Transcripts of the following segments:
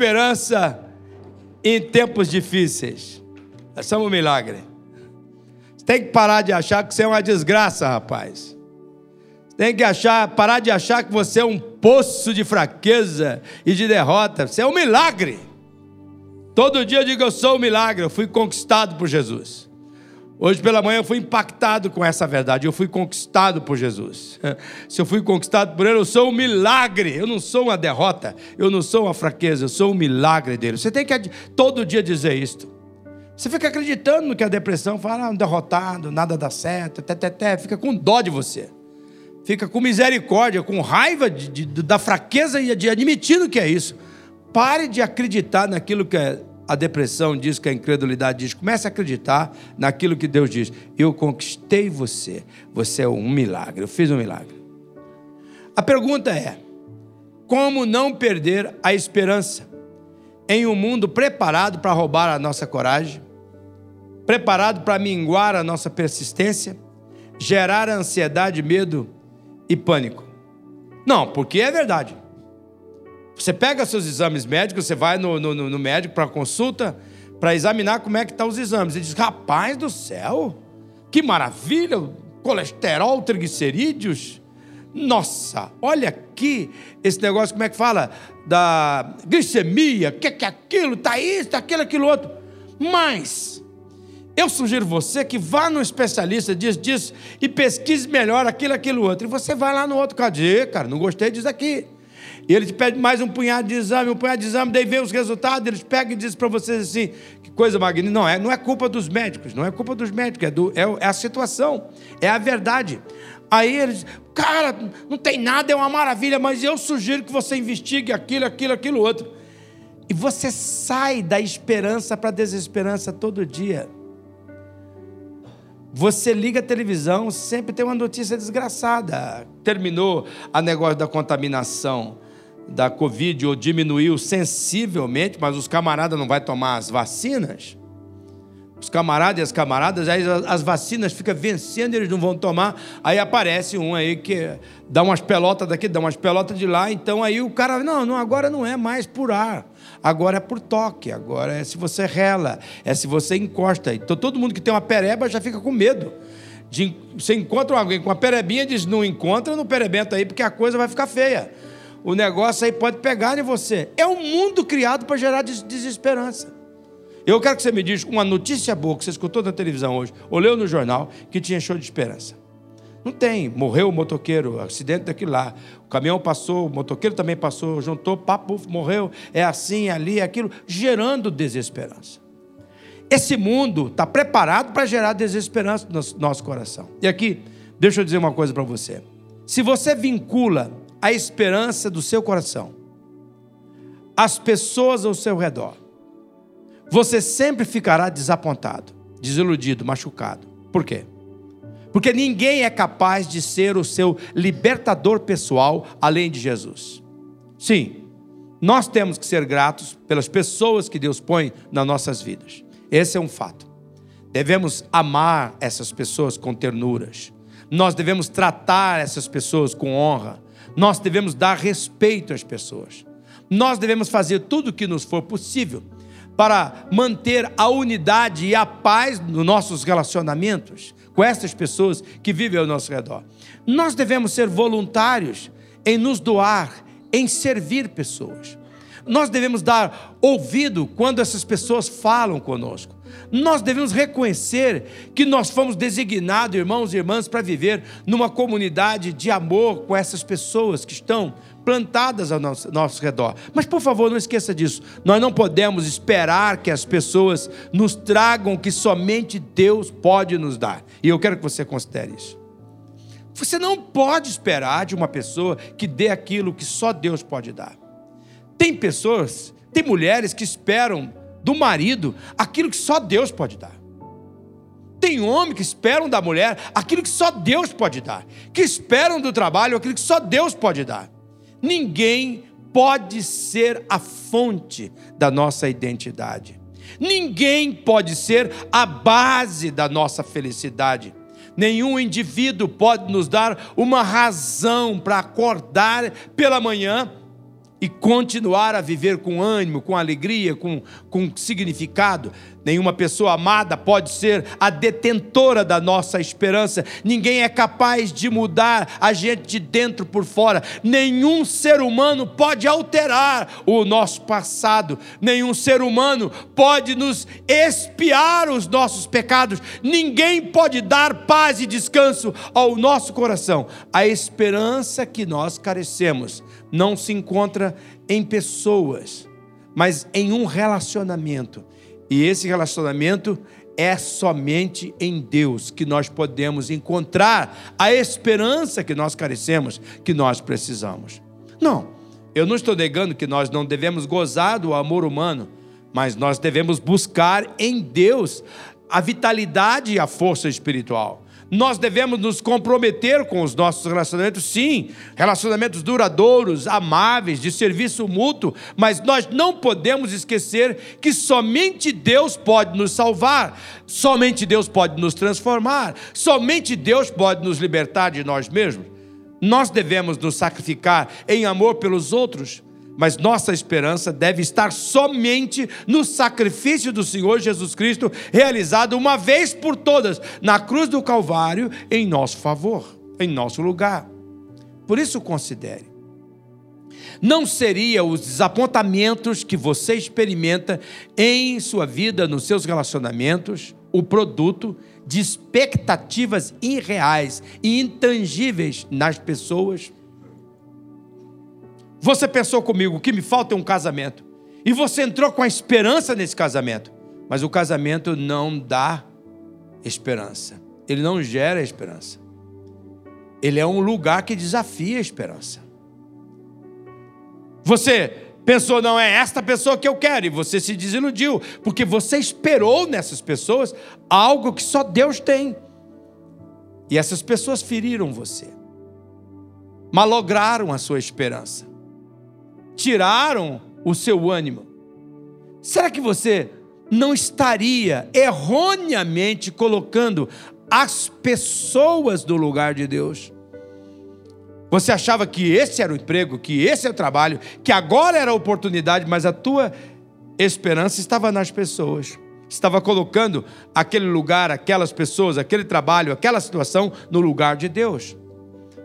Esperança em tempos difíceis. Esse é um milagre. Você tem que parar de achar que você é uma desgraça, rapaz. Você tem que achar, parar de achar que você é um poço de fraqueza e de derrota. Você é um milagre. Todo dia eu digo eu sou um milagre, eu fui conquistado por Jesus. Hoje pela manhã eu fui impactado com essa verdade. Eu fui conquistado por Jesus. Se eu fui conquistado por Ele, eu sou um milagre. Eu não sou uma derrota. Eu não sou uma fraqueza. Eu sou um milagre dele. Você tem que todo dia dizer isto. Você fica acreditando no que a depressão fala, ah, um derrotado, nada dá certo, até, até, fica com dó de você. Fica com misericórdia, com raiva de, de, da fraqueza e de admitindo que é isso. Pare de acreditar naquilo que é a depressão diz, que a incredulidade diz. Comece a acreditar naquilo que Deus diz. Eu conquistei você. Você é um milagre. Eu fiz um milagre. A pergunta é: como não perder a esperança em um mundo preparado para roubar a nossa coragem, preparado para minguar a nossa persistência, gerar ansiedade, medo e pânico? Não, porque é verdade. Você pega seus exames médicos, você vai no, no, no médico para consulta, para examinar como é que estão tá os exames. Ele diz, rapaz do céu, que maravilha, colesterol, triglicerídeos. Nossa, olha aqui esse negócio, como é que fala? Da glicemia, o que, que é aquilo, tá isso, tá aquilo, aquilo outro. Mas, eu sugiro você que vá no especialista, diz disso, e pesquise melhor aquilo, aquilo outro. E você vai lá no outro, cadê, cara? Não gostei disso aqui. E ele te pede mais um punhado de exame, um punhado de exame, daí vem os resultados, eles pegam e dizem para vocês assim, que coisa magnífica. Não é, não é culpa dos médicos, não é culpa dos médicos, é, do, é, é a situação, é a verdade. Aí eles, cara, não tem nada, é uma maravilha, mas eu sugiro que você investigue aquilo, aquilo, aquilo outro. E você sai da esperança para a desesperança todo dia. Você liga a televisão, sempre tem uma notícia desgraçada. Terminou a negócio da contaminação da Covid ou diminuiu sensivelmente, mas os camaradas não vão tomar as vacinas. Os camaradas e as camaradas, aí as vacinas ficam vencendo, eles não vão tomar. Aí aparece um aí que dá umas pelotas daqui, dá umas pelotas de lá. Então aí o cara, não, não, agora não é mais por ar, agora é por toque, agora é se você rela, é se você encosta. Então todo mundo que tem uma pereba já fica com medo. De, você encontra alguém com uma perebinha, diz: não encontra no perebento aí, porque a coisa vai ficar feia o negócio aí pode pegar em você. É um mundo criado para gerar desesperança. Eu quero que você me diga uma notícia boa que você escutou na televisão hoje, ou leu no jornal, que tinha show de esperança. Não tem. Morreu o motoqueiro, acidente daquilo lá. O caminhão passou, o motoqueiro também passou, juntou, papo, morreu. É assim, ali, aquilo, gerando desesperança. Esse mundo está preparado para gerar desesperança no nosso coração. E aqui, deixa eu dizer uma coisa para você. Se você vincula a esperança do seu coração, as pessoas ao seu redor, você sempre ficará desapontado, desiludido, machucado. Por quê? Porque ninguém é capaz de ser o seu libertador pessoal além de Jesus. Sim, nós temos que ser gratos pelas pessoas que Deus põe nas nossas vidas. Esse é um fato. Devemos amar essas pessoas com ternuras. Nós devemos tratar essas pessoas com honra. Nós devemos dar respeito às pessoas. Nós devemos fazer tudo o que nos for possível para manter a unidade e a paz nos nossos relacionamentos com essas pessoas que vivem ao nosso redor. Nós devemos ser voluntários em nos doar, em servir pessoas. Nós devemos dar ouvido quando essas pessoas falam conosco. Nós devemos reconhecer que nós fomos designados, irmãos e irmãs, para viver numa comunidade de amor com essas pessoas que estão plantadas ao nosso, nosso redor. Mas, por favor, não esqueça disso. Nós não podemos esperar que as pessoas nos tragam o que somente Deus pode nos dar. E eu quero que você considere isso. Você não pode esperar de uma pessoa que dê aquilo que só Deus pode dar. Tem pessoas, tem mulheres que esperam do marido aquilo que só Deus pode dar. Tem homens que esperam da mulher aquilo que só Deus pode dar, que esperam do trabalho aquilo que só Deus pode dar. Ninguém pode ser a fonte da nossa identidade. Ninguém pode ser a base da nossa felicidade. Nenhum indivíduo pode nos dar uma razão para acordar pela manhã e continuar a viver com ânimo, com alegria, com, com significado. Nenhuma pessoa amada pode ser a detentora da nossa esperança. Ninguém é capaz de mudar a gente de dentro por fora. Nenhum ser humano pode alterar o nosso passado. Nenhum ser humano pode nos expiar os nossos pecados. Ninguém pode dar paz e descanso ao nosso coração. A esperança que nós carecemos não se encontra em pessoas, mas em um relacionamento. E esse relacionamento é somente em Deus que nós podemos encontrar a esperança que nós carecemos, que nós precisamos. Não, eu não estou negando que nós não devemos gozar do amor humano, mas nós devemos buscar em Deus a vitalidade e a força espiritual. Nós devemos nos comprometer com os nossos relacionamentos, sim, relacionamentos duradouros, amáveis, de serviço mútuo, mas nós não podemos esquecer que somente Deus pode nos salvar, somente Deus pode nos transformar, somente Deus pode nos libertar de nós mesmos. Nós devemos nos sacrificar em amor pelos outros mas nossa esperança deve estar somente no sacrifício do Senhor Jesus Cristo, realizado uma vez por todas na cruz do Calvário, em nosso favor, em nosso lugar. Por isso, considere. Não seria os desapontamentos que você experimenta em sua vida, nos seus relacionamentos, o produto de expectativas irreais e intangíveis nas pessoas? Você pensou comigo que me falta um casamento. E você entrou com a esperança nesse casamento. Mas o casamento não dá esperança. Ele não gera esperança. Ele é um lugar que desafia a esperança. Você pensou, não é esta pessoa que eu quero, e você se desiludiu, porque você esperou nessas pessoas algo que só Deus tem. E essas pessoas feriram você, malograram a sua esperança tiraram o seu ânimo. Será que você não estaria erroneamente colocando as pessoas no lugar de Deus? Você achava que esse era o emprego, que esse é o trabalho, que agora era a oportunidade, mas a tua esperança estava nas pessoas. Estava colocando aquele lugar, aquelas pessoas, aquele trabalho, aquela situação no lugar de Deus.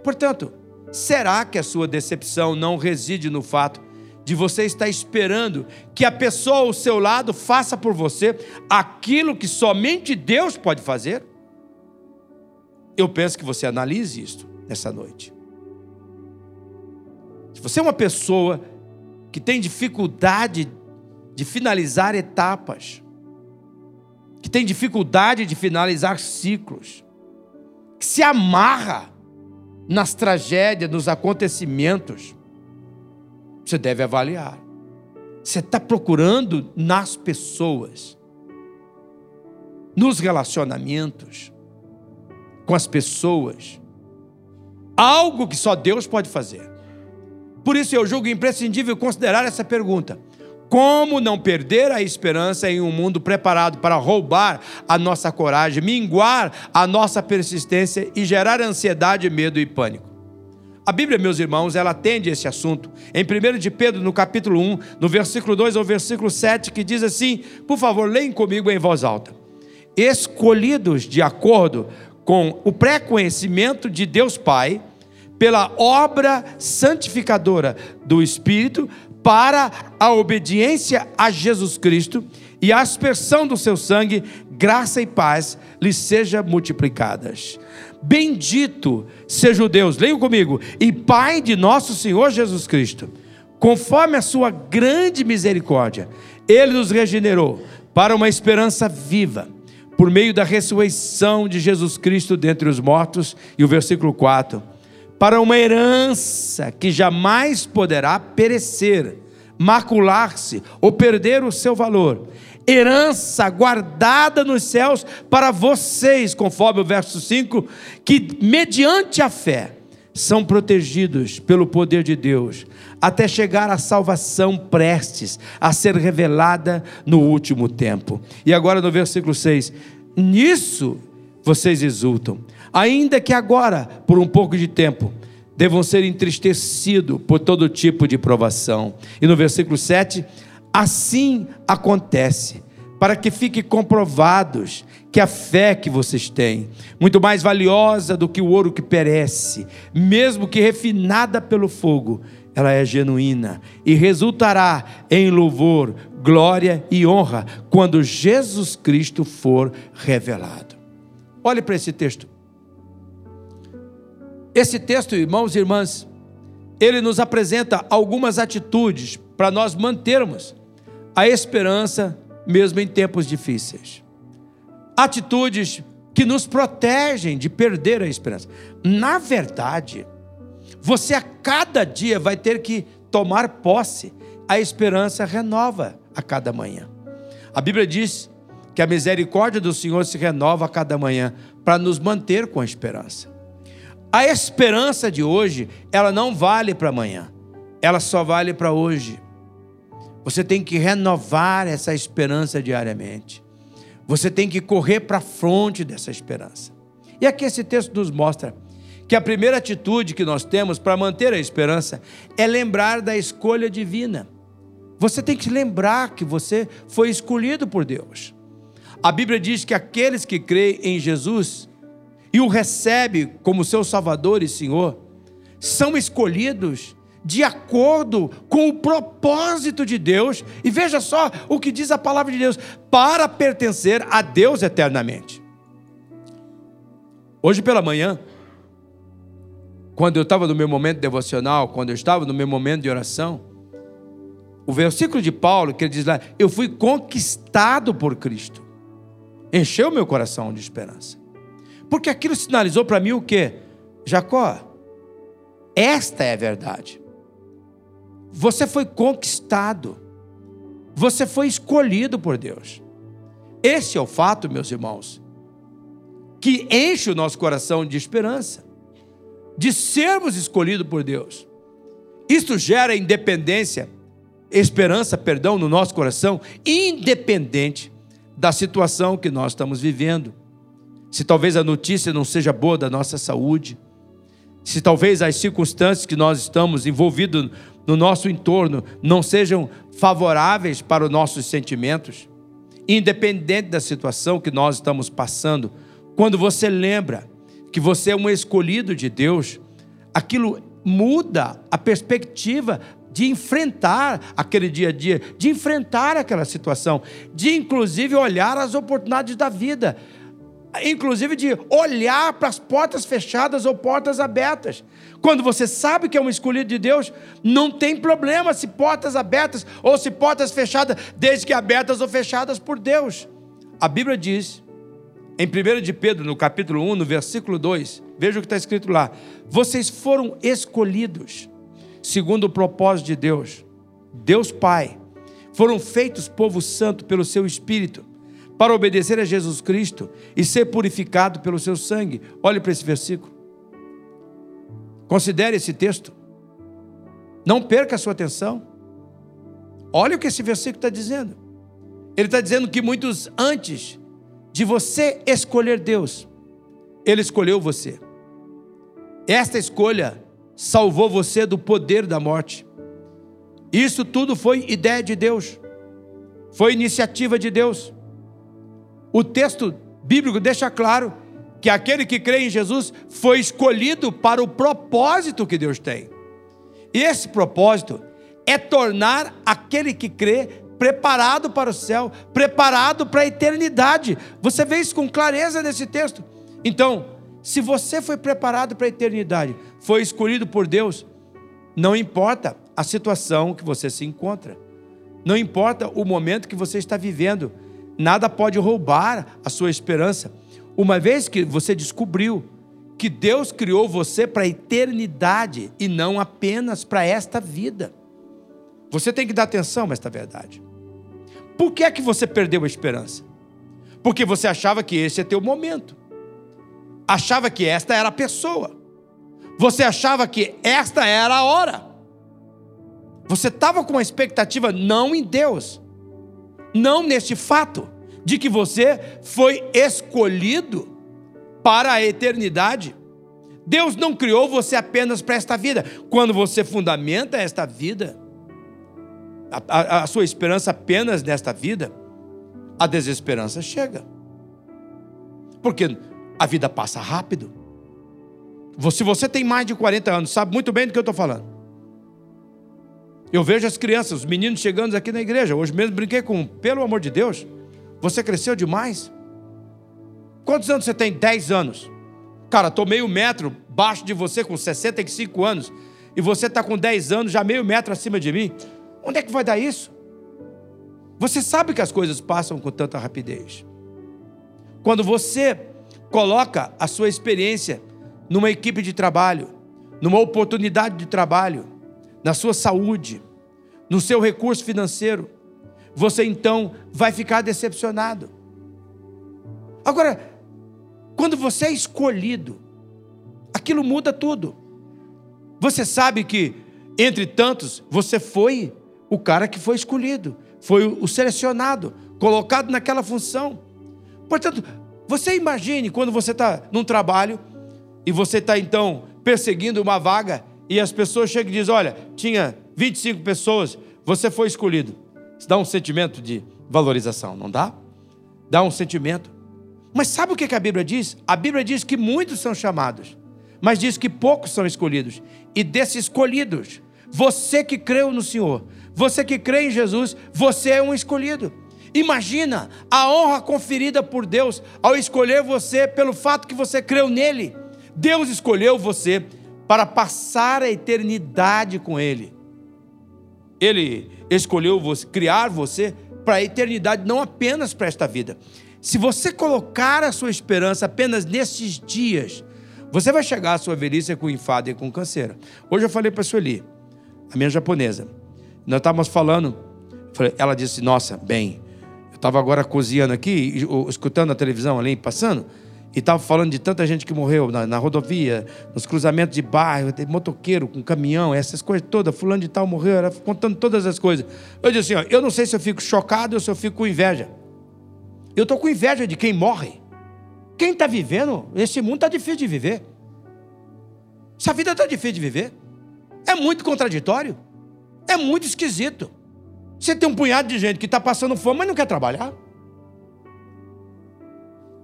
Portanto, será que a sua decepção não reside no fato de você estar esperando que a pessoa ao seu lado faça por você aquilo que somente Deus pode fazer? Eu penso que você analise isto nessa noite. Se você é uma pessoa que tem dificuldade de finalizar etapas, que tem dificuldade de finalizar ciclos, que se amarra nas tragédias, nos acontecimentos, você deve avaliar. Você está procurando nas pessoas, nos relacionamentos, com as pessoas, algo que só Deus pode fazer. Por isso eu julgo imprescindível considerar essa pergunta: como não perder a esperança em um mundo preparado para roubar a nossa coragem, minguar a nossa persistência e gerar ansiedade, medo e pânico? A Bíblia, meus irmãos, ela atende esse assunto. Em 1 de Pedro, no capítulo 1, no versículo 2 ao versículo 7, que diz assim: por favor, leem comigo em voz alta. Escolhidos de acordo com o pré-conhecimento de Deus Pai, pela obra santificadora do Espírito, para a obediência a Jesus Cristo e a aspersão do seu sangue, graça e paz lhes seja multiplicadas. Bendito seja o Deus, leiam comigo, e Pai de nosso Senhor Jesus Cristo, conforme a sua grande misericórdia, ele nos regenerou para uma esperança viva, por meio da ressurreição de Jesus Cristo dentre os mortos, e o versículo 4, para uma herança que jamais poderá perecer, macular-se ou perder o seu valor herança guardada nos céus para vocês, conforme o verso 5, que mediante a fé são protegidos pelo poder de Deus, até chegar à salvação prestes a ser revelada no último tempo. E agora no versículo 6: Nisso vocês exultam, ainda que agora, por um pouco de tempo, devam ser entristecidos por todo tipo de provação. E no versículo 7, assim acontece, para que fiquem comprovados que a fé que vocês têm, muito mais valiosa do que o ouro que perece, mesmo que refinada pelo fogo, ela é genuína e resultará em louvor, glória e honra quando Jesus Cristo for revelado. Olhe para esse texto. Esse texto, irmãos e irmãs, ele nos apresenta algumas atitudes para nós mantermos a esperança mesmo em tempos difíceis atitudes que nos protegem de perder a esperança. Na verdade, você a cada dia vai ter que tomar posse. A esperança renova a cada manhã. A Bíblia diz que a misericórdia do Senhor se renova a cada manhã para nos manter com a esperança. A esperança de hoje, ela não vale para amanhã, ela só vale para hoje. Você tem que renovar essa esperança diariamente. Você tem que correr para a fronte dessa esperança. E aqui esse texto nos mostra que a primeira atitude que nós temos para manter a esperança é lembrar da escolha divina. Você tem que lembrar que você foi escolhido por Deus. A Bíblia diz que aqueles que creem em Jesus e o recebem como seu Salvador e Senhor são escolhidos de acordo com o propósito de Deus, e veja só o que diz a palavra de Deus: para pertencer a Deus eternamente. Hoje pela manhã, quando eu estava no meu momento devocional, quando eu estava no meu momento de oração, o versículo de Paulo, que ele diz lá: Eu fui conquistado por Cristo, encheu meu coração de esperança, porque aquilo sinalizou para mim o que? Jacó, esta é a verdade. Você foi conquistado. Você foi escolhido por Deus. Esse é o fato, meus irmãos, que enche o nosso coração de esperança, de sermos escolhidos por Deus. Isto gera independência, esperança, perdão, no nosso coração, independente da situação que nós estamos vivendo. Se talvez a notícia não seja boa da nossa saúde, se talvez as circunstâncias que nós estamos envolvidos no nosso entorno não sejam favoráveis para os nossos sentimentos, independente da situação que nós estamos passando, quando você lembra que você é um escolhido de Deus, aquilo muda a perspectiva de enfrentar aquele dia a dia, de enfrentar aquela situação, de inclusive olhar as oportunidades da vida inclusive de olhar para as portas fechadas ou portas abertas. Quando você sabe que é um escolhido de Deus, não tem problema se portas abertas ou se portas fechadas, desde que abertas ou fechadas por Deus. A Bíblia diz, em 1 de Pedro, no capítulo 1, no versículo 2, veja o que está escrito lá: vocês foram escolhidos segundo o propósito de Deus, Deus Pai, foram feitos povo santo pelo seu Espírito para obedecer a Jesus Cristo e ser purificado pelo seu sangue. Olhe para esse versículo. Considere esse texto. Não perca a sua atenção. Olha o que esse versículo está dizendo. Ele está dizendo que muitos antes de você escolher Deus, Ele escolheu você. Esta escolha salvou você do poder da morte. Isso tudo foi ideia de Deus, foi iniciativa de Deus. O texto bíblico deixa claro que aquele que crê em Jesus foi escolhido para o propósito que Deus tem. E esse propósito é tornar aquele que crê preparado para o céu, preparado para a eternidade. Você vê isso com clareza nesse texto. Então, se você foi preparado para a eternidade, foi escolhido por Deus, não importa a situação que você se encontra, não importa o momento que você está vivendo, Nada pode roubar a sua esperança, uma vez que você descobriu que Deus criou você para a eternidade e não apenas para esta vida. Você tem que dar atenção a esta verdade. Por que é que você perdeu a esperança? Porque você achava que esse é teu momento. Achava que esta era a pessoa. Você achava que esta era a hora. Você estava com uma expectativa não em Deus, não neste fato de que você foi escolhido para a eternidade. Deus não criou você apenas para esta vida. Quando você fundamenta esta vida, a, a, a sua esperança apenas nesta vida, a desesperança chega. Porque a vida passa rápido. Se você tem mais de 40 anos, sabe muito bem do que eu estou falando. Eu vejo as crianças, os meninos chegando aqui na igreja. Hoje mesmo brinquei com, pelo amor de Deus, você cresceu demais. Quantos anos você tem? 10 anos. Cara, estou meio metro baixo de você com 65 anos. E você está com 10 anos, já meio metro acima de mim. Onde é que vai dar isso? Você sabe que as coisas passam com tanta rapidez. Quando você coloca a sua experiência numa equipe de trabalho, numa oportunidade de trabalho, na sua saúde, no seu recurso financeiro, você então vai ficar decepcionado. Agora, quando você é escolhido, aquilo muda tudo. Você sabe que, entre tantos, você foi o cara que foi escolhido, foi o selecionado, colocado naquela função. Portanto, você imagine quando você está num trabalho e você está então perseguindo uma vaga e as pessoas chegam e dizem: Olha, tinha 25 pessoas, você foi escolhido. Isso dá um sentimento de valorização, não dá? Dá um sentimento. Mas sabe o que a Bíblia diz? A Bíblia diz que muitos são chamados, mas diz que poucos são escolhidos. E desses escolhidos, você que creu no Senhor, você que crê em Jesus, você é um escolhido. Imagina a honra conferida por Deus ao escolher você pelo fato que você creu nele. Deus escolheu você para passar a eternidade com Ele. Ele escolheu você, criar você para a eternidade, não apenas para esta vida. Se você colocar a sua esperança apenas nesses dias, você vai chegar à sua velhice com enfado e com canseira. Hoje eu falei para a Sueli, a minha japonesa, nós estávamos falando, ela disse: Nossa, bem, eu estava agora cozinhando aqui, escutando a televisão ali, passando. E estava falando de tanta gente que morreu na, na, rodovia, nos cruzamentos de bairro, motoqueiro com caminhão, essas coisas todas. Fulano de tal morreu, era contando todas as coisas. Eu disse assim: ó, eu não sei se eu fico chocado ou se eu fico com inveja. Eu estou com inveja de quem morre. Quem está vivendo, esse mundo está difícil de viver. Essa vida está difícil de viver. É muito contraditório. É muito esquisito. Você tem um punhado de gente que está passando fome, mas não quer trabalhar.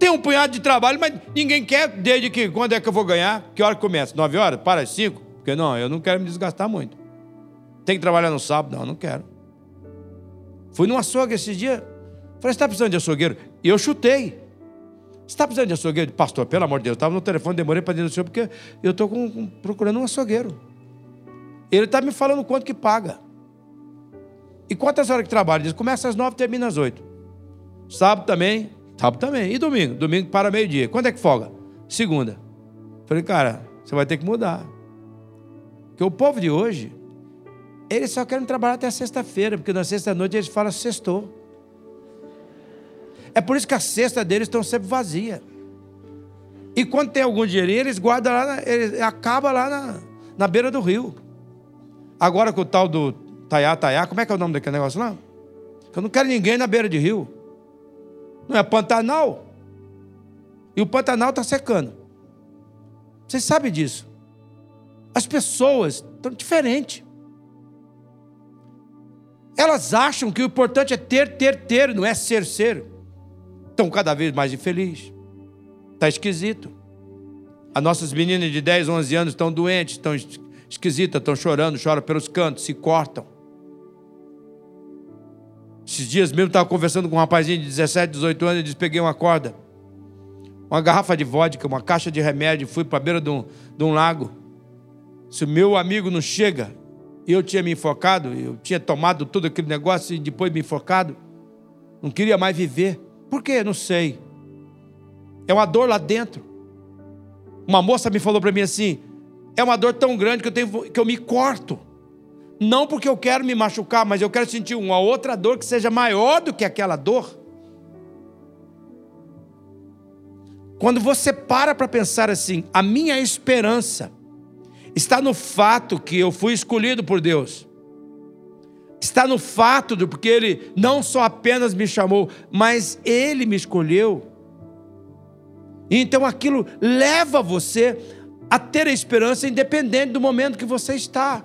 Tem um punhado de trabalho, mas ninguém quer, desde que quando é que eu vou ganhar? Que hora que começa? Nove horas? Para às cinco? Porque não, eu não quero me desgastar muito. Tem que trabalhar no sábado? Não, não quero. Fui num açougue esses dias. Falei, você está precisando de açougueiro? E eu chutei. Você está precisando de açougueiro? Pastor, pelo amor de Deus, eu estava no telefone, demorei para dizer do senhor, porque eu estou procurando um açougueiro. Ele está me falando quanto que paga. E quantas horas que trabalha? Diz, começa às nove, termina às oito. Sábado também, Sábado também. E domingo? Domingo para meio-dia. Quando é que folga? Segunda. Falei, cara, você vai ter que mudar. Porque o povo de hoje, eles só querem trabalhar até sexta-feira, porque na sexta-noite eles falam sextou. É por isso que a cesta deles estão sempre vazia. E quando tem algum dinheirinho, eles guardam lá, eles acaba lá na, na beira do rio. Agora com o tal do Taiá, Taiá, como é que é o nome daquele negócio lá? Eu não quero ninguém na beira de rio. Não é Pantanal? E o Pantanal está secando. Você sabe disso. As pessoas estão diferentes. Elas acham que o importante é ter, ter, ter, não é ser, ser. Estão cada vez mais infelizes. Está esquisito. As nossas meninas de 10, 11 anos estão doentes, estão esquisitas, estão chorando, choram pelos cantos, se cortam. Esses dias mesmo estava conversando com um rapazinho de 17, 18 anos e disse: peguei uma corda, uma garrafa de vodka, uma caixa de remédio, fui para a beira de um, de um lago. Se o meu amigo não chega, eu tinha me enfocado, eu tinha tomado todo aquele negócio e depois me enfocado, não queria mais viver. Por quê? Não sei. É uma dor lá dentro. Uma moça me falou para mim assim: é uma dor tão grande que eu, tenho, que eu me corto. Não porque eu quero me machucar, mas eu quero sentir uma outra dor que seja maior do que aquela dor. Quando você para para pensar assim, a minha esperança está no fato que eu fui escolhido por Deus. Está no fato de porque ele não só apenas me chamou, mas ele me escolheu. Então aquilo leva você a ter a esperança independente do momento que você está.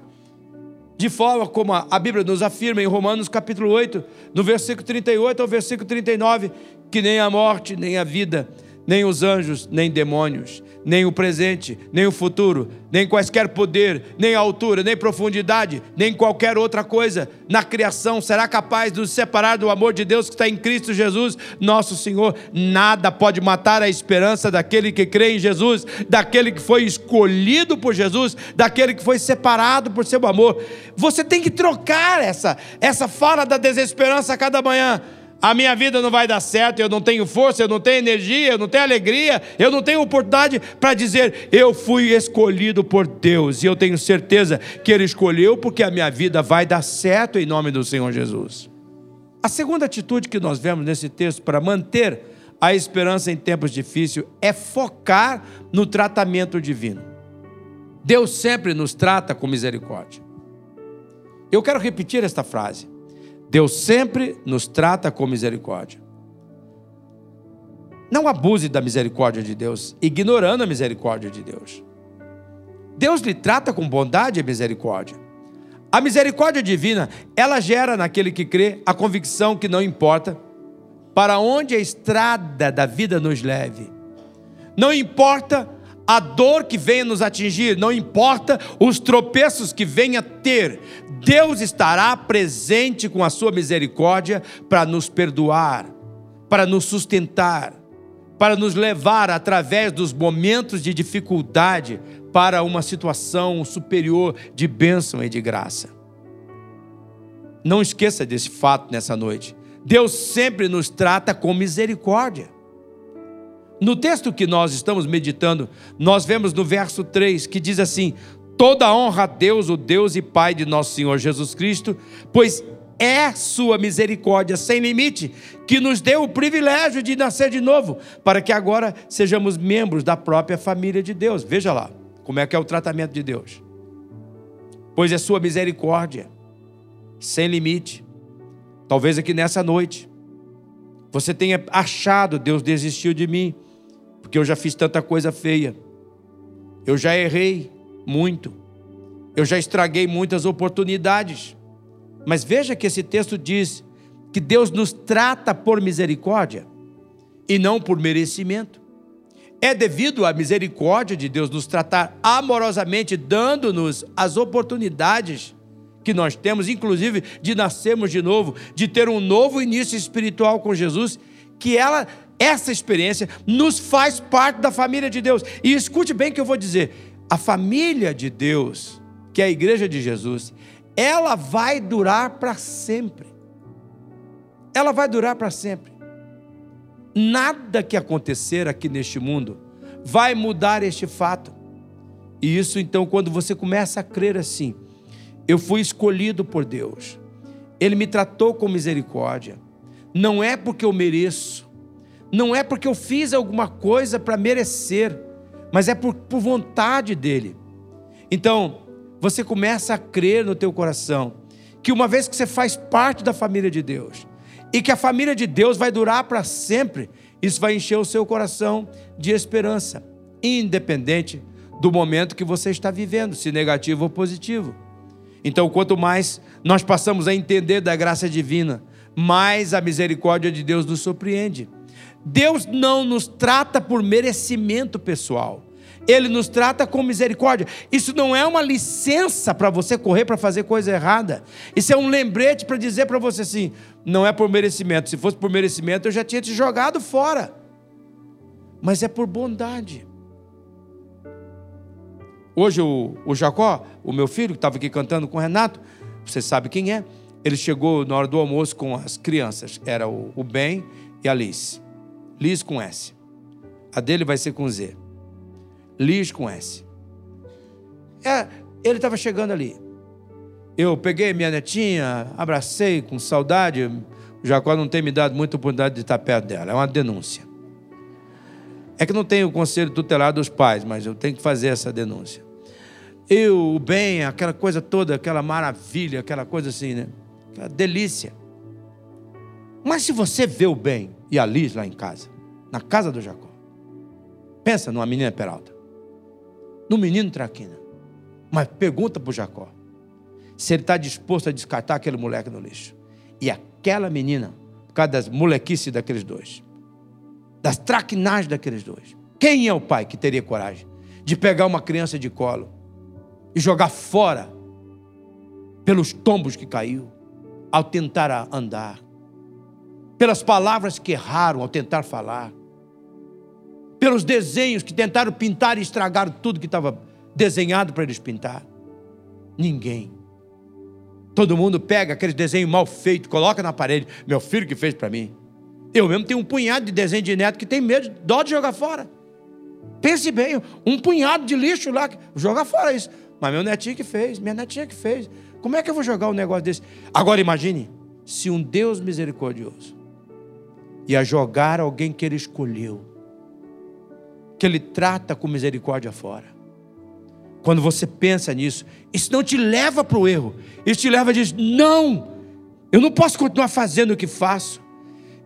De forma como a Bíblia nos afirma em Romanos capítulo 8, no versículo 38 ao versículo 39, que nem a morte, nem a vida, nem os anjos, nem demônios, nem o presente, nem o futuro, nem quaisquer poder, nem altura, nem profundidade, nem qualquer outra coisa na criação será capaz de nos separar do amor de Deus que está em Cristo Jesus, nosso Senhor. Nada pode matar a esperança daquele que crê em Jesus, daquele que foi escolhido por Jesus, daquele que foi separado por seu amor. Você tem que trocar essa essa fala da desesperança a cada manhã a minha vida não vai dar certo, eu não tenho força, eu não tenho energia, eu não tenho alegria, eu não tenho oportunidade para dizer, eu fui escolhido por Deus e eu tenho certeza que Ele escolheu porque a minha vida vai dar certo em nome do Senhor Jesus. A segunda atitude que nós vemos nesse texto para manter a esperança em tempos difíceis é focar no tratamento divino. Deus sempre nos trata com misericórdia. Eu quero repetir esta frase. Deus sempre nos trata com misericórdia. Não abuse da misericórdia de Deus, ignorando a misericórdia de Deus. Deus lhe trata com bondade e misericórdia. A misericórdia divina, ela gera naquele que crê a convicção que não importa para onde a estrada da vida nos leve. Não importa a dor que venha nos atingir, não importa os tropeços que venha ter, Deus estará presente com a sua misericórdia para nos perdoar, para nos sustentar, para nos levar através dos momentos de dificuldade para uma situação superior de bênção e de graça. Não esqueça desse fato nessa noite. Deus sempre nos trata com misericórdia. No texto que nós estamos meditando, nós vemos no verso 3 que diz assim: Toda honra a Deus, o Deus e Pai de nosso Senhor Jesus Cristo, pois é sua misericórdia sem limite que nos deu o privilégio de nascer de novo, para que agora sejamos membros da própria família de Deus. Veja lá como é que é o tratamento de Deus. Pois é sua misericórdia sem limite. Talvez aqui nessa noite você tenha achado Deus desistiu de mim porque eu já fiz tanta coisa feia. Eu já errei muito. Eu já estraguei muitas oportunidades. Mas veja que esse texto diz que Deus nos trata por misericórdia e não por merecimento. É devido à misericórdia de Deus nos tratar amorosamente, dando-nos as oportunidades que nós temos, inclusive de nascermos de novo, de ter um novo início espiritual com Jesus, que ela essa experiência nos faz parte da família de Deus. E escute bem o que eu vou dizer: a família de Deus, que é a igreja de Jesus, ela vai durar para sempre. Ela vai durar para sempre. Nada que acontecer aqui neste mundo vai mudar este fato. E isso então, quando você começa a crer assim, eu fui escolhido por Deus, Ele me tratou com misericórdia, não é porque eu mereço, não é porque eu fiz alguma coisa para merecer, mas é por, por vontade dele. Então, você começa a crer no teu coração que uma vez que você faz parte da família de Deus e que a família de Deus vai durar para sempre, isso vai encher o seu coração de esperança, independente do momento que você está vivendo, se negativo ou positivo. Então, quanto mais nós passamos a entender da graça divina, mais a misericórdia de Deus nos surpreende. Deus não nos trata por merecimento pessoal. Ele nos trata com misericórdia. Isso não é uma licença para você correr para fazer coisa errada. Isso é um lembrete para dizer para você assim: não é por merecimento. Se fosse por merecimento, eu já tinha te jogado fora. Mas é por bondade. Hoje o, o Jacó, o meu filho, que estava aqui cantando com o Renato, você sabe quem é? Ele chegou na hora do almoço com as crianças. Era o, o Ben e a Alice. Liz com S. A dele vai ser com Z. Liz com S. É, ele estava chegando ali. Eu peguei minha netinha, abracei com saudade. O Jacó não tem me dado muita oportunidade de estar perto dela. É uma denúncia. É que não tenho o conselho tutelar dos pais, mas eu tenho que fazer essa denúncia. Eu, o bem, aquela coisa toda, aquela maravilha, aquela coisa assim, né? Aquela delícia. Mas se você vê o bem, e a Liz lá em casa, na casa do Jacó, pensa numa menina peralta. no menino Traquina. Mas pergunta para o Jacó se ele está disposto a descartar aquele moleque no lixo. E aquela menina, por causa das molequices daqueles dois, das traquinagens daqueles dois. Quem é o pai que teria coragem de pegar uma criança de colo e jogar fora pelos tombos que caiu ao tentar andar, pelas palavras que erraram ao tentar falar, pelos desenhos que tentaram pintar e estragaram tudo que estava desenhado para eles pintar? Ninguém. Todo mundo pega aquele desenho mal feito, coloca na parede. Meu filho que fez para mim. Eu mesmo tenho um punhado de desenho de neto que tem medo, dó de jogar fora. Pense bem, um punhado de lixo lá, joga fora isso. Mas meu netinho que fez, minha netinha que fez. Como é que eu vou jogar um negócio desse? Agora imagine, se um Deus misericordioso ia jogar alguém que ele escolheu, que ele trata com misericórdia fora. Quando você pensa nisso, isso não te leva para o erro. Isso te leva a dizer: não, eu não posso continuar fazendo o que faço.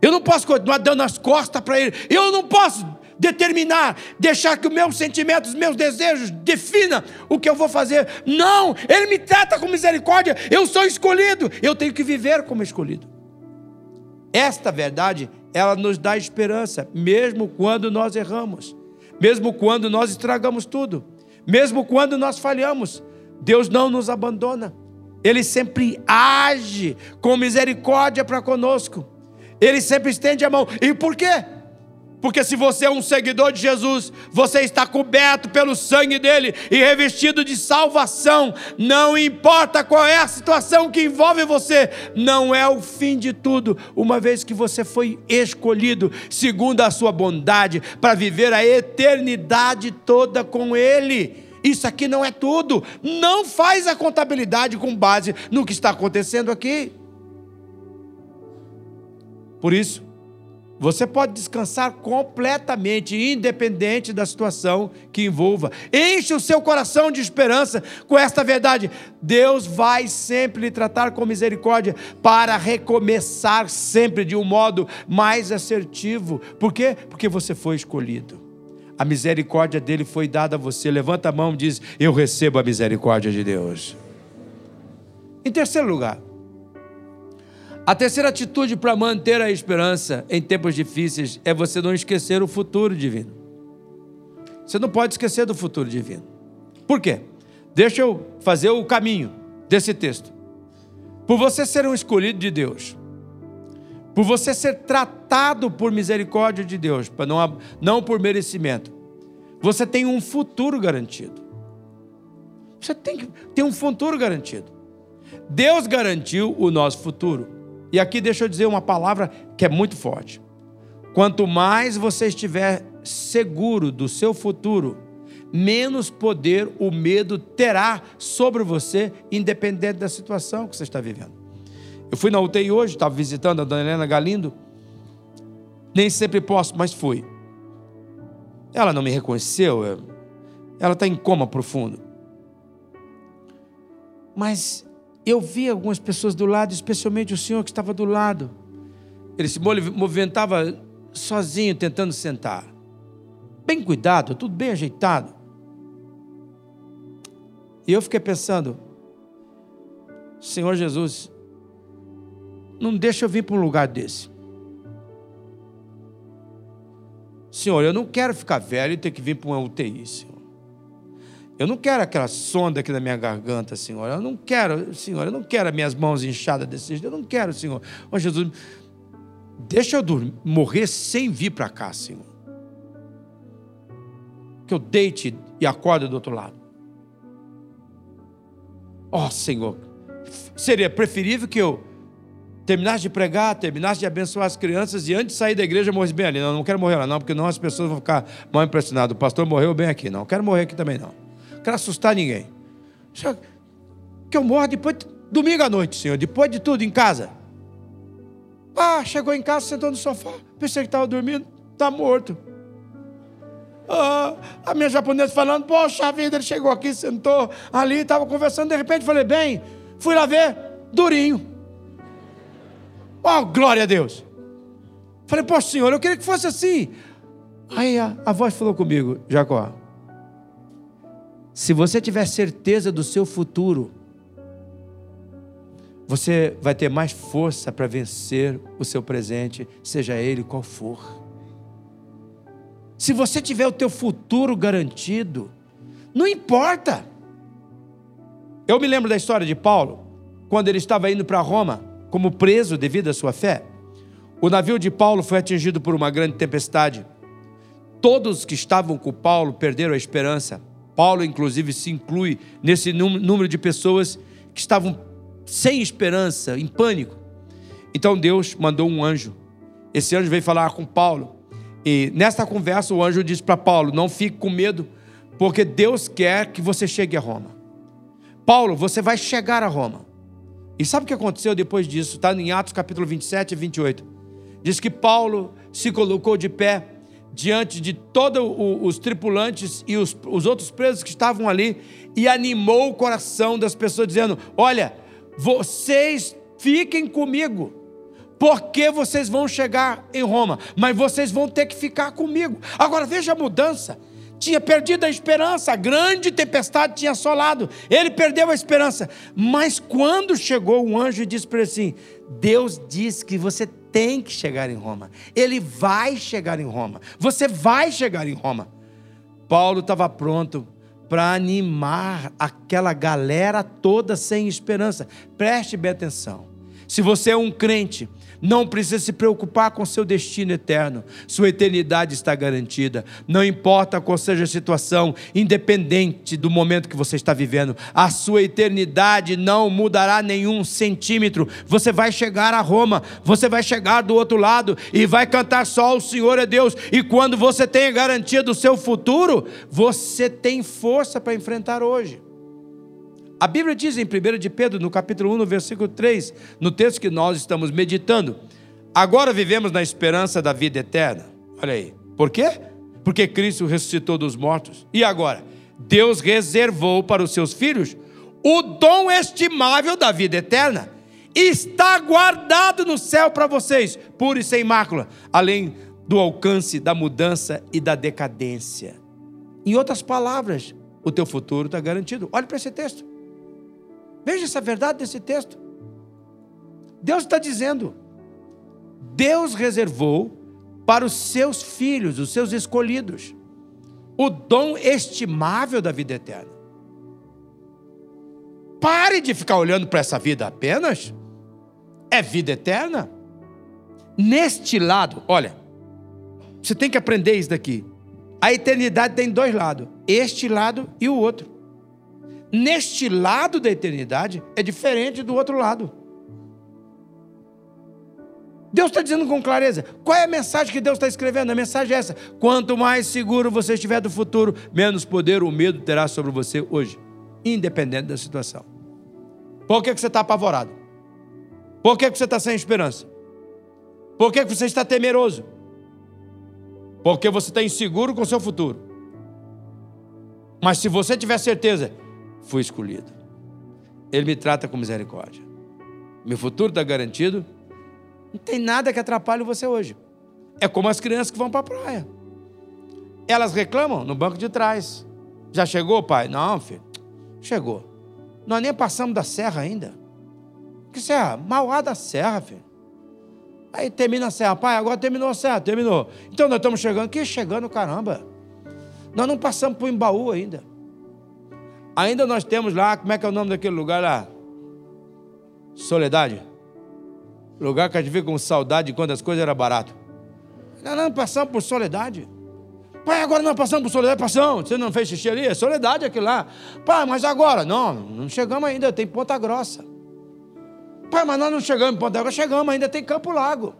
Eu não posso continuar dando as costas para ele. Eu não posso determinar, deixar que os meus sentimentos, os meus desejos defina o que eu vou fazer. Não, ele me trata com misericórdia. Eu sou escolhido. Eu tenho que viver como escolhido. Esta verdade, ela nos dá esperança, mesmo quando nós erramos, mesmo quando nós estragamos tudo. Mesmo quando nós falhamos, Deus não nos abandona. Ele sempre age com misericórdia para conosco. Ele sempre estende a mão. E por quê? Porque se você é um seguidor de Jesus, você está coberto pelo sangue dele e revestido de salvação. Não importa qual é a situação que envolve você, não é o fim de tudo, uma vez que você foi escolhido segundo a sua bondade para viver a eternidade toda com ele. Isso aqui não é tudo. Não faz a contabilidade com base no que está acontecendo aqui. Por isso, você pode descansar completamente, independente da situação que envolva. Enche o seu coração de esperança com esta verdade. Deus vai sempre lhe tratar com misericórdia para recomeçar sempre de um modo mais assertivo. Por quê? Porque você foi escolhido. A misericórdia dele foi dada a você. Levanta a mão e diz: Eu recebo a misericórdia de Deus. Em terceiro lugar, a terceira atitude para manter a esperança em tempos difíceis é você não esquecer o futuro divino. Você não pode esquecer do futuro divino. Por quê? Deixa eu fazer o caminho desse texto. Por você ser um escolhido de Deus, por você ser tratado por misericórdia de Deus, não, não por merecimento, você tem um futuro garantido. Você tem, tem um futuro garantido. Deus garantiu o nosso futuro. E aqui deixa eu dizer uma palavra que é muito forte. Quanto mais você estiver seguro do seu futuro, menos poder o medo terá sobre você, independente da situação que você está vivendo. Eu fui na UTI hoje, estava visitando a dona Helena Galindo. Nem sempre posso, mas fui. Ela não me reconheceu, ela está em coma profundo. Mas eu vi algumas pessoas do lado, especialmente o senhor que estava do lado. Ele se movimentava sozinho, tentando sentar. Bem cuidado, tudo bem ajeitado. E eu fiquei pensando, Senhor Jesus, não deixa eu vir para um lugar desse. Senhor, eu não quero ficar velho e ter que vir para uma UTI, Senhor. Eu não quero aquela sonda aqui na minha garganta, Senhor. Eu não quero, Senhor, eu não quero as minhas mãos inchadas desse jeito. Eu não quero, Senhor. Oh, Jesus, deixa eu dormir, morrer sem vir para cá, Senhor. Que eu deite e acorde do outro lado. Ó oh, Senhor, seria preferível que eu terminasse de pregar, terminasse de abençoar as crianças e antes de sair da igreja morresse bem ali. Não, não quero morrer lá, não, porque não as pessoas vão ficar mal impressionadas. O pastor morreu bem aqui, não. Quero morrer aqui também, não quero assustar ninguém. Que eu morro depois, domingo à noite, Senhor, depois de tudo em casa. Ah, chegou em casa, sentou no sofá, pensei que estava dormindo, está morto. Ah, a minha japonesa falando, poxa vida, ele chegou aqui, sentou ali, estava conversando, de repente falei, bem, fui lá ver, durinho. Oh, glória a Deus. Falei, poxa, senhor, eu queria que fosse assim. Aí a, a voz falou comigo, Jacó, Se você tiver certeza do seu futuro, você vai ter mais força para vencer o seu presente, seja ele qual for. Se você tiver o teu futuro garantido, não importa. Eu me lembro da história de Paulo, quando ele estava indo para Roma como preso devido à sua fé. O navio de Paulo foi atingido por uma grande tempestade. Todos que estavam com Paulo perderam a esperança. Paulo, inclusive, se inclui nesse número de pessoas que estavam sem esperança, em pânico. Então Deus mandou um anjo. Esse anjo veio falar com Paulo. E nessa conversa o anjo disse para Paulo: Não fique com medo, porque Deus quer que você chegue a Roma. Paulo, você vai chegar a Roma. E sabe o que aconteceu depois disso? Está em Atos capítulo 27 e 28. Diz que Paulo se colocou de pé diante de todos os tripulantes e os, os outros presos que estavam ali e animou o coração das pessoas, dizendo: Olha, vocês fiquem comigo, porque vocês vão chegar em Roma, mas vocês vão ter que ficar comigo. Agora veja a mudança. Tinha perdido a esperança, a grande tempestade tinha assolado, ele perdeu a esperança. Mas quando chegou um anjo e disse para ele assim: Deus disse que você tem que chegar em Roma, ele vai chegar em Roma, você vai chegar em Roma. Paulo estava pronto para animar aquela galera toda sem esperança. Preste bem atenção. Se você é um crente, não precisa se preocupar com seu destino eterno. Sua eternidade está garantida. Não importa qual seja a situação, independente do momento que você está vivendo, a sua eternidade não mudará nenhum centímetro. Você vai chegar a Roma, você vai chegar do outro lado e vai cantar só o Senhor é Deus. E quando você tem garantia do seu futuro, você tem força para enfrentar hoje. A Bíblia diz em 1 de Pedro, no capítulo 1, no versículo 3, no texto que nós estamos meditando, agora vivemos na esperança da vida eterna. Olha aí. Por quê? Porque Cristo ressuscitou dos mortos. E agora? Deus reservou para os seus filhos o dom estimável da vida eterna. Está guardado no céu para vocês, puro e sem mácula, além do alcance da mudança e da decadência. Em outras palavras, o teu futuro está garantido. Olhe para esse texto. Veja essa verdade desse texto. Deus está dizendo: Deus reservou para os seus filhos, os seus escolhidos, o dom estimável da vida eterna. Pare de ficar olhando para essa vida apenas. É vida eterna. Neste lado, olha, você tem que aprender isso daqui. A eternidade tem dois lados: este lado e o outro neste lado da eternidade é diferente do outro lado. Deus está dizendo com clareza. Qual é a mensagem que Deus está escrevendo? A mensagem é essa: quanto mais seguro você estiver do futuro, menos poder o medo terá sobre você hoje, independente da situação. Por que, que você está apavorado? Por que, que você está sem esperança? Por que, que você está temeroso? Porque você está inseguro com o seu futuro. Mas se você tiver certeza fui escolhido. Ele me trata com misericórdia. Meu futuro está garantido. Não tem nada que atrapalhe você hoje. É como as crianças que vão para a praia. Elas reclamam no banco de trás. Já chegou, pai? Não, filho. Chegou. Nós nem passamos da serra ainda. Que serra? Mauá da serra, filho. Aí termina a serra. Pai, agora terminou a serra. Terminou. Então nós estamos chegando. Que chegando, caramba. Nós não passamos por Embaú ainda. Ainda nós temos lá, como é que é o nome daquele lugar lá? Soledade. Lugar que a gente vê com saudade quando as coisas eram baratas. Nós não passamos por soledade. Pai, agora nós passamos por soledade, passamos. Você não fez xixi ali? É soledade aquilo lá. Pai, mas agora? Não, não chegamos ainda, tem Ponta Grossa. Pai, mas nós não chegamos em Ponta Grossa, chegamos ainda, tem Campo Lago.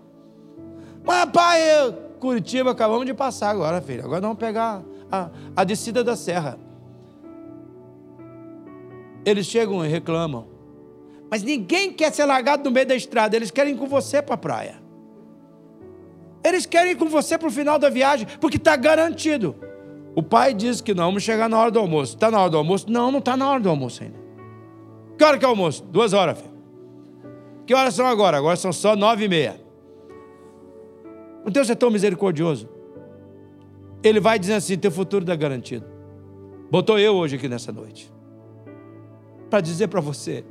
Mas, pai, Curitiba, acabamos de passar agora, filho. Agora vamos pegar a, a descida da serra. Eles chegam e reclamam. Mas ninguém quer ser largado no meio da estrada. Eles querem ir com você para a praia. Eles querem ir com você para o final da viagem, porque está garantido. O pai diz que não, vamos chegar na hora do almoço. Está na hora do almoço? Não, não está na hora do almoço ainda. Que hora que é o almoço? Duas horas, filho. Que horas são agora? Agora são só nove e meia. O Deus é tão misericordioso. Ele vai dizendo assim: teu futuro está garantido. botou eu hoje aqui nessa noite para dizer para você: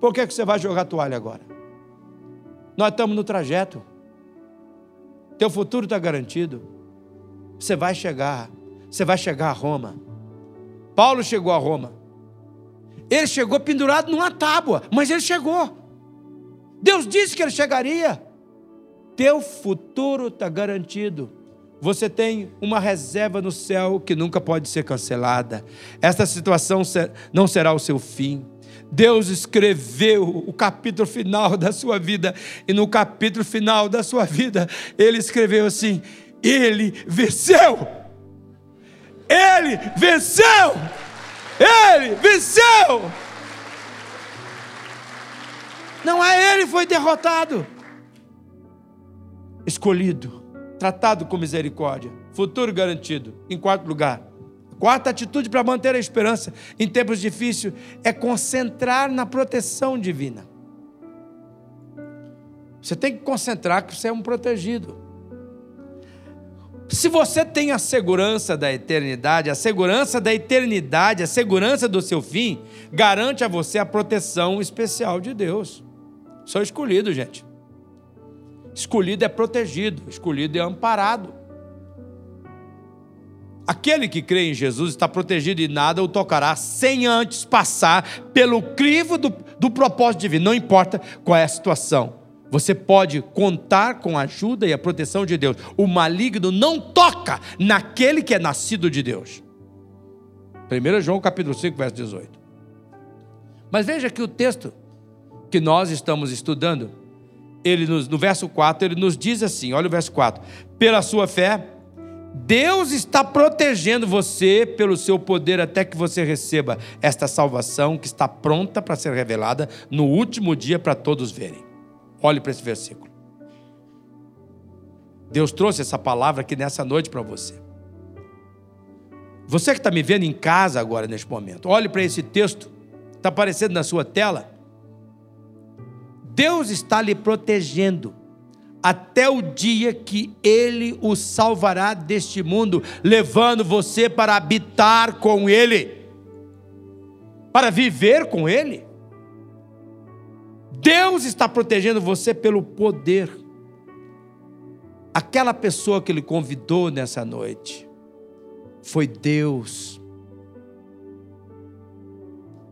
por que, que você vai jogar toalha agora? Nós estamos no trajeto, teu futuro está garantido, você vai chegar, você vai chegar a Roma. Paulo chegou a Roma, ele chegou pendurado numa tábua, mas ele chegou. Deus disse que ele chegaria. Teu futuro está garantido. Você tem uma reserva no céu que nunca pode ser cancelada. Esta situação não será o seu fim. Deus escreveu o capítulo final da sua vida, e no capítulo final da sua vida, Ele escreveu assim: Ele venceu! Ele venceu! Ele venceu! Não é ele foi derrotado. Escolhido, tratado com misericórdia, futuro garantido. Em quarto lugar, quarta atitude para manter a esperança em tempos difíceis é concentrar na proteção divina. Você tem que concentrar que você é um protegido. Se você tem a segurança da eternidade, a segurança da eternidade, a segurança do seu fim, garante a você a proteção especial de Deus. Sou escolhido, gente. Escolhido é protegido, escolhido é amparado. Aquele que crê em Jesus está protegido e nada o tocará sem antes passar pelo crivo do, do propósito divino. Não importa qual é a situação. Você pode contar com a ajuda e a proteção de Deus. O maligno não toca naquele que é nascido de Deus. 1 João capítulo 5, verso 18. Mas veja que o texto que nós estamos estudando, ele nos, no verso 4, ele nos diz assim: olha o verso 4. Pela sua fé, Deus está protegendo você pelo seu poder até que você receba esta salvação que está pronta para ser revelada no último dia para todos verem. Olhe para esse versículo. Deus trouxe essa palavra aqui nessa noite para você. Você que está me vendo em casa agora, neste momento, olhe para esse texto, está aparecendo na sua tela. Deus está lhe protegendo até o dia que Ele o salvará deste mundo, levando você para habitar com Ele, para viver com Ele. Deus está protegendo você pelo poder. Aquela pessoa que Ele convidou nessa noite foi Deus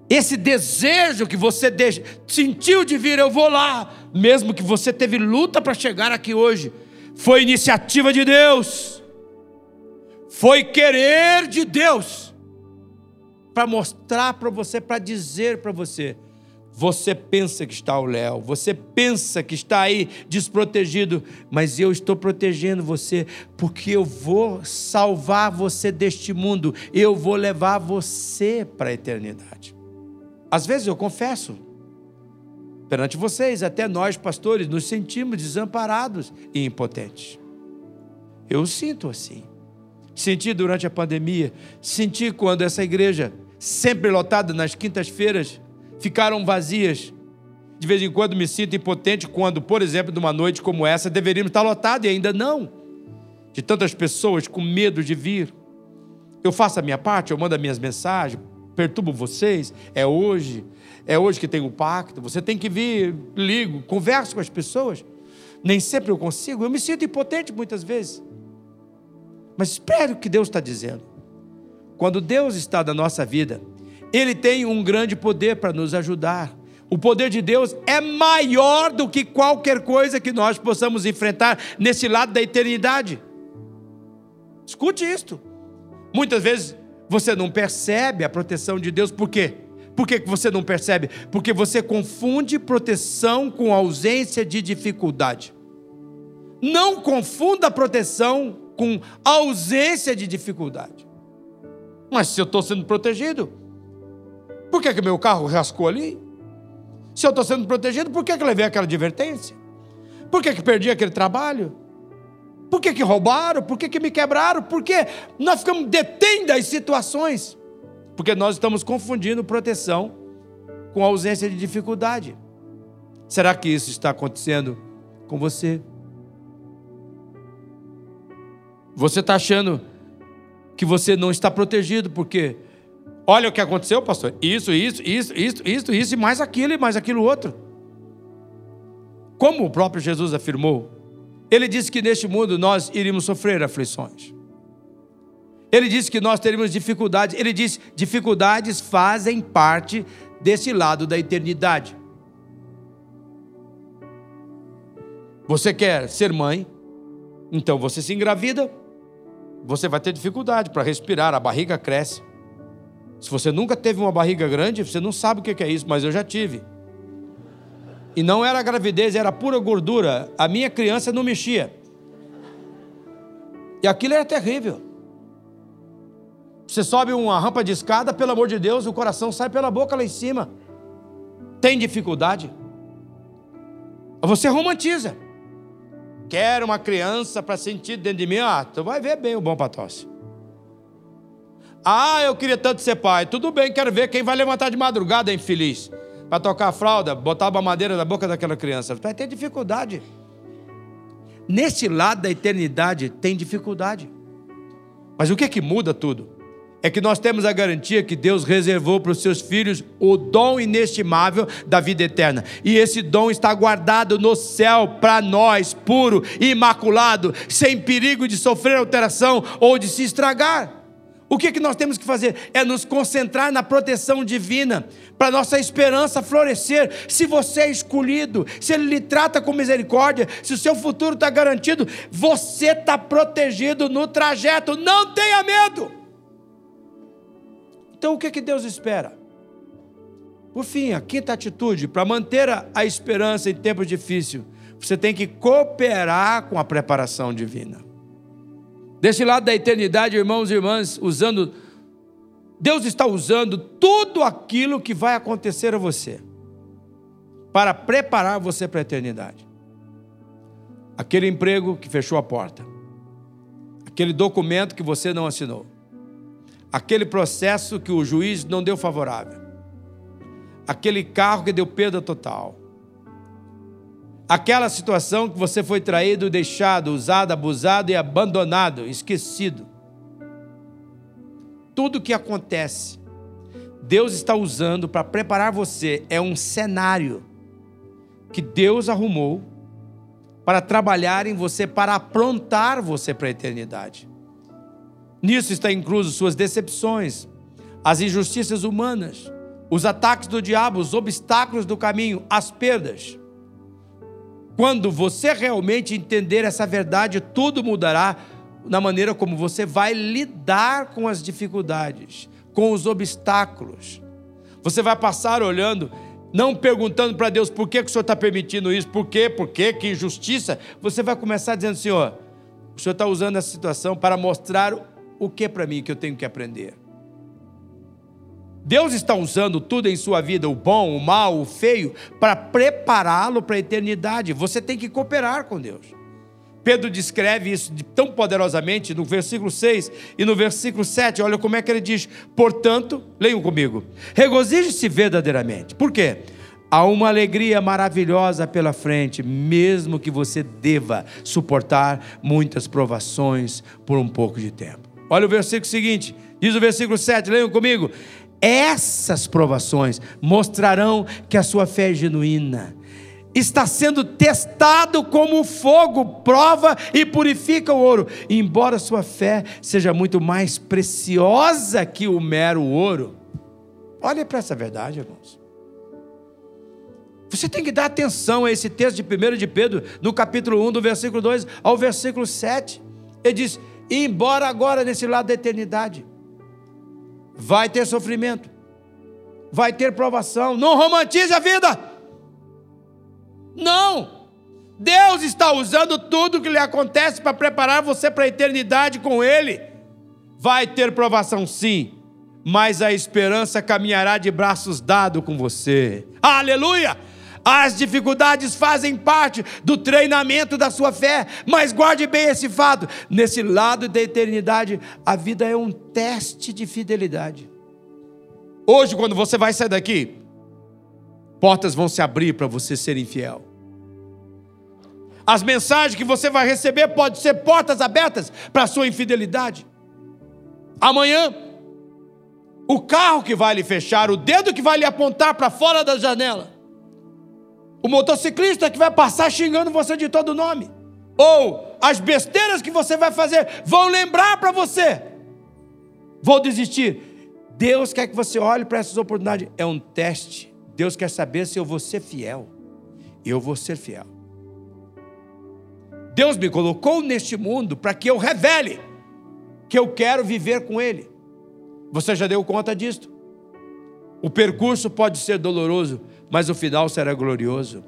esse desejo que você sentiu de vir, eu vou lá, mesmo que você teve luta para chegar aqui hoje, foi iniciativa de Deus, foi querer de Deus, para mostrar para você, para dizer para você: você pensa que está ao léu, você pensa que está aí desprotegido, mas eu estou protegendo você, porque eu vou salvar você deste mundo, eu vou levar você para a eternidade. Às vezes eu confesso, perante vocês, até nós pastores, nos sentimos desamparados e impotentes. Eu sinto assim. Senti durante a pandemia, senti quando essa igreja, sempre lotada nas quintas-feiras, ficaram vazias. De vez em quando me sinto impotente quando, por exemplo, numa noite como essa, deveríamos estar lotados e ainda não. De tantas pessoas com medo de vir. Eu faço a minha parte, eu mando as minhas mensagens, perturbo vocês, é hoje, é hoje que tem o pacto, você tem que vir, ligo, converso com as pessoas. Nem sempre eu consigo, eu me sinto impotente muitas vezes. Mas espere o que Deus está dizendo. Quando Deus está na nossa vida, Ele tem um grande poder para nos ajudar. O poder de Deus é maior do que qualquer coisa que nós possamos enfrentar nesse lado da eternidade. Escute isto. Muitas vezes você não percebe a proteção de Deus, por quê? Por que você não percebe? Porque você confunde proteção com ausência de dificuldade. Não confunda proteção com ausência de dificuldade. Mas se eu estou sendo protegido, por que, que meu carro rascou ali? Se eu estou sendo protegido, por que, que levei aquela advertência? Por que, que perdi aquele trabalho? Por que, que roubaram? Por que, que me quebraram? Por que nós ficamos detendo as situações? Porque nós estamos confundindo proteção com ausência de dificuldade. Será que isso está acontecendo com você? Você está achando que você não está protegido, porque olha o que aconteceu, pastor. Isso, isso, isso, isso, isso, isso, e mais aquilo, e mais aquilo outro. Como o próprio Jesus afirmou, ele disse que neste mundo nós iríamos sofrer aflições. Ele disse que nós teríamos dificuldades. Ele disse: dificuldades fazem parte desse lado da eternidade. Você quer ser mãe? Então você se engravida, você vai ter dificuldade para respirar, a barriga cresce. Se você nunca teve uma barriga grande, você não sabe o que é isso, mas eu já tive. E não era gravidez, era pura gordura. A minha criança não mexia. E aquilo era terrível. Você sobe uma rampa de escada, pelo amor de Deus, o coração sai pela boca lá em cima. Tem dificuldade? Você romantiza. Quer uma criança para sentir dentro de mim? Ah, tu vai ver bem o bom para. Ah, eu queria tanto ser pai. Tudo bem, quero ver quem vai levantar de madrugada, infeliz. Para tocar a fralda, botar uma madeira na boca daquela criança. Vai ter dificuldade. Nesse lado da eternidade tem dificuldade. Mas o que é que muda tudo? é que nós temos a garantia que Deus reservou para os seus filhos o dom inestimável da vida eterna. E esse dom está guardado no céu para nós, puro, imaculado, sem perigo de sofrer alteração ou de se estragar. O que, que nós temos que fazer? É nos concentrar na proteção divina, para nossa esperança florescer. Se você é escolhido, se Ele lhe trata com misericórdia, se o seu futuro está garantido, você está protegido no trajeto. Não tenha medo. Então o que, que Deus espera? Por fim, a quinta atitude, para manter a esperança em tempos difíceis, você tem que cooperar com a preparação divina. Desse lado da eternidade, irmãos e irmãs, usando, Deus está usando tudo aquilo que vai acontecer a você para preparar você para a eternidade. Aquele emprego que fechou a porta, aquele documento que você não assinou, aquele processo que o juiz não deu favorável, aquele carro que deu perda total, aquela situação que você foi traído, deixado, usado, abusado e abandonado, esquecido. Tudo que acontece, Deus está usando para preparar você, é um cenário que Deus arrumou para trabalhar em você, para aprontar você para a eternidade. Nisso está incluso suas decepções, as injustiças humanas, os ataques do diabo, os obstáculos do caminho, as perdas. Quando você realmente entender essa verdade, tudo mudará na maneira como você vai lidar com as dificuldades, com os obstáculos. Você vai passar olhando, não perguntando para Deus por que, que o Senhor está permitindo isso, por quê, por quê, que injustiça. Você vai começar dizendo, Senhor, o Senhor está usando essa situação para mostrar o que para mim que eu tenho que aprender? Deus está usando tudo em sua vida, o bom, o mal, o feio, para prepará-lo para a eternidade. Você tem que cooperar com Deus. Pedro descreve isso tão poderosamente no versículo 6 e no versículo 7. Olha como é que ele diz: Portanto, leiam comigo, regozije-se verdadeiramente. Por quê? Há uma alegria maravilhosa pela frente, mesmo que você deva suportar muitas provações por um pouco de tempo. Olha o versículo seguinte, diz o versículo 7, leiam comigo. Essas provações mostrarão que a sua fé é genuína. Está sendo testado como fogo, prova e purifica o ouro. Embora sua fé seja muito mais preciosa que o mero ouro. Olha para essa verdade, irmãos. Você tem que dar atenção a esse texto de 1 de Pedro, no capítulo 1, do versículo 2 ao versículo 7. Ele diz: embora agora nesse lado da eternidade, vai ter sofrimento, vai ter provação. Não romantize a vida. Não. Deus está usando tudo que lhe acontece para preparar você para a eternidade com Ele. Vai ter provação, sim, mas a esperança caminhará de braços dados com você. Aleluia! As dificuldades fazem parte do treinamento da sua fé, mas guarde bem esse fato: nesse lado da eternidade, a vida é um teste de fidelidade. Hoje, quando você vai sair daqui, portas vão se abrir para você ser infiel. As mensagens que você vai receber podem ser portas abertas para a sua infidelidade. amanhã, o carro que vai lhe fechar, o dedo que vai lhe apontar para fora da janela, o motociclista que vai passar xingando você de todo nome, ou as besteiras que você vai fazer vão lembrar para você, vou desistir. Deus quer que você olhe para essas oportunidades, é um teste. Deus quer saber se eu vou ser fiel. Eu vou ser fiel. Deus me colocou neste mundo para que eu revele que eu quero viver com Ele. Você já deu conta disto? O percurso pode ser doloroso, mas o final será glorioso.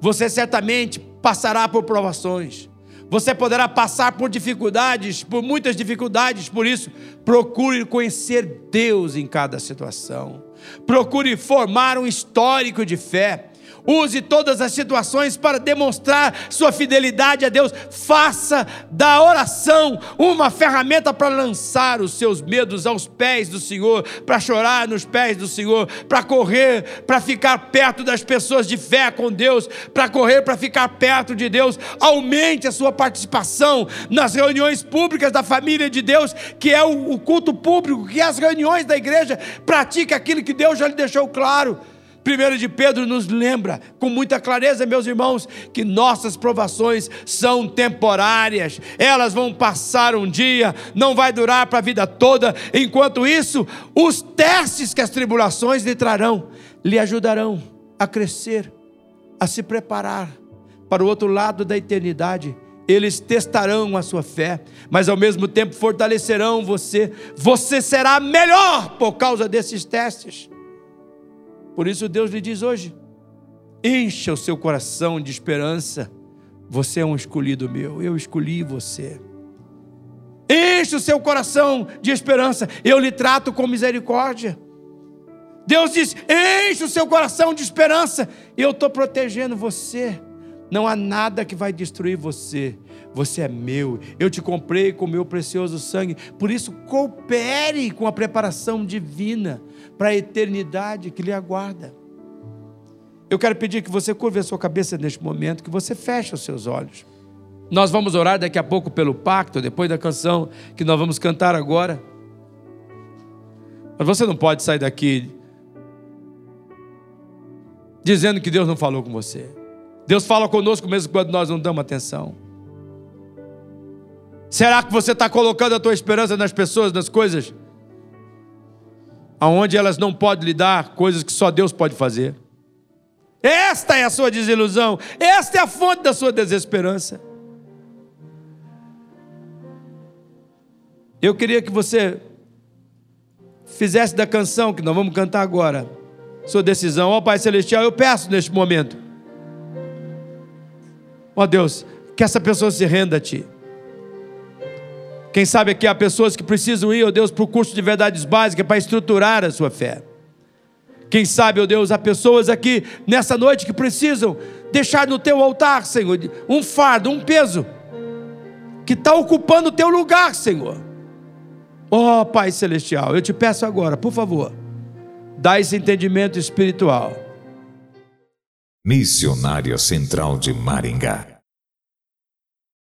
Você certamente passará por provações. Você poderá passar por dificuldades, por muitas dificuldades, por isso, procure conhecer Deus em cada situação. Procure formar um histórico de fé. Use todas as situações para demonstrar sua fidelidade a Deus. Faça da oração uma ferramenta para lançar os seus medos aos pés do Senhor, para chorar nos pés do Senhor, para correr, para ficar perto das pessoas de fé com Deus, para correr, para ficar perto de Deus. Aumente a sua participação nas reuniões públicas da família de Deus, que é o culto público, que é as reuniões da igreja. Pratique aquilo que Deus já lhe deixou claro. Primeiro de Pedro nos lembra com muita clareza, meus irmãos, que nossas provações são temporárias. Elas vão passar um dia, não vai durar para a vida toda. Enquanto isso, os testes que as tribulações lhe trarão lhe ajudarão a crescer, a se preparar para o outro lado da eternidade. Eles testarão a sua fé, mas ao mesmo tempo fortalecerão você. Você será melhor por causa desses testes. Por isso Deus lhe diz hoje: encha o seu coração de esperança. Você é um escolhido meu, eu escolhi você. Enche o seu coração de esperança, eu lhe trato com misericórdia. Deus diz: enche o seu coração de esperança, eu estou protegendo você. Não há nada que vai destruir você. Você é meu, eu te comprei com meu precioso sangue. Por isso, coopere com a preparação divina para a eternidade que lhe aguarda. Eu quero pedir que você curve a sua cabeça neste momento, que você feche os seus olhos. Nós vamos orar daqui a pouco pelo pacto, depois da canção que nós vamos cantar agora. Mas você não pode sair daqui dizendo que Deus não falou com você. Deus fala conosco mesmo quando nós não damos atenção. Será que você está colocando a tua esperança nas pessoas, nas coisas? aonde elas não podem lhe dar coisas que só Deus pode fazer. Esta é a sua desilusão, esta é a fonte da sua desesperança. Eu queria que você fizesse da canção que nós vamos cantar agora, sua decisão. Ó oh, Pai Celestial, eu peço neste momento. Ó oh, Deus, que essa pessoa se renda a Ti. Quem sabe aqui há pessoas que precisam ir, ó oh Deus, para o curso de verdades básicas para estruturar a sua fé. Quem sabe, ó oh Deus, há pessoas aqui nessa noite que precisam deixar no teu altar, Senhor, um fardo, um peso, que está ocupando o teu lugar, Senhor. Ó Pai Celestial, eu te peço agora, por favor, dá esse entendimento espiritual. Missionária Central de Maringá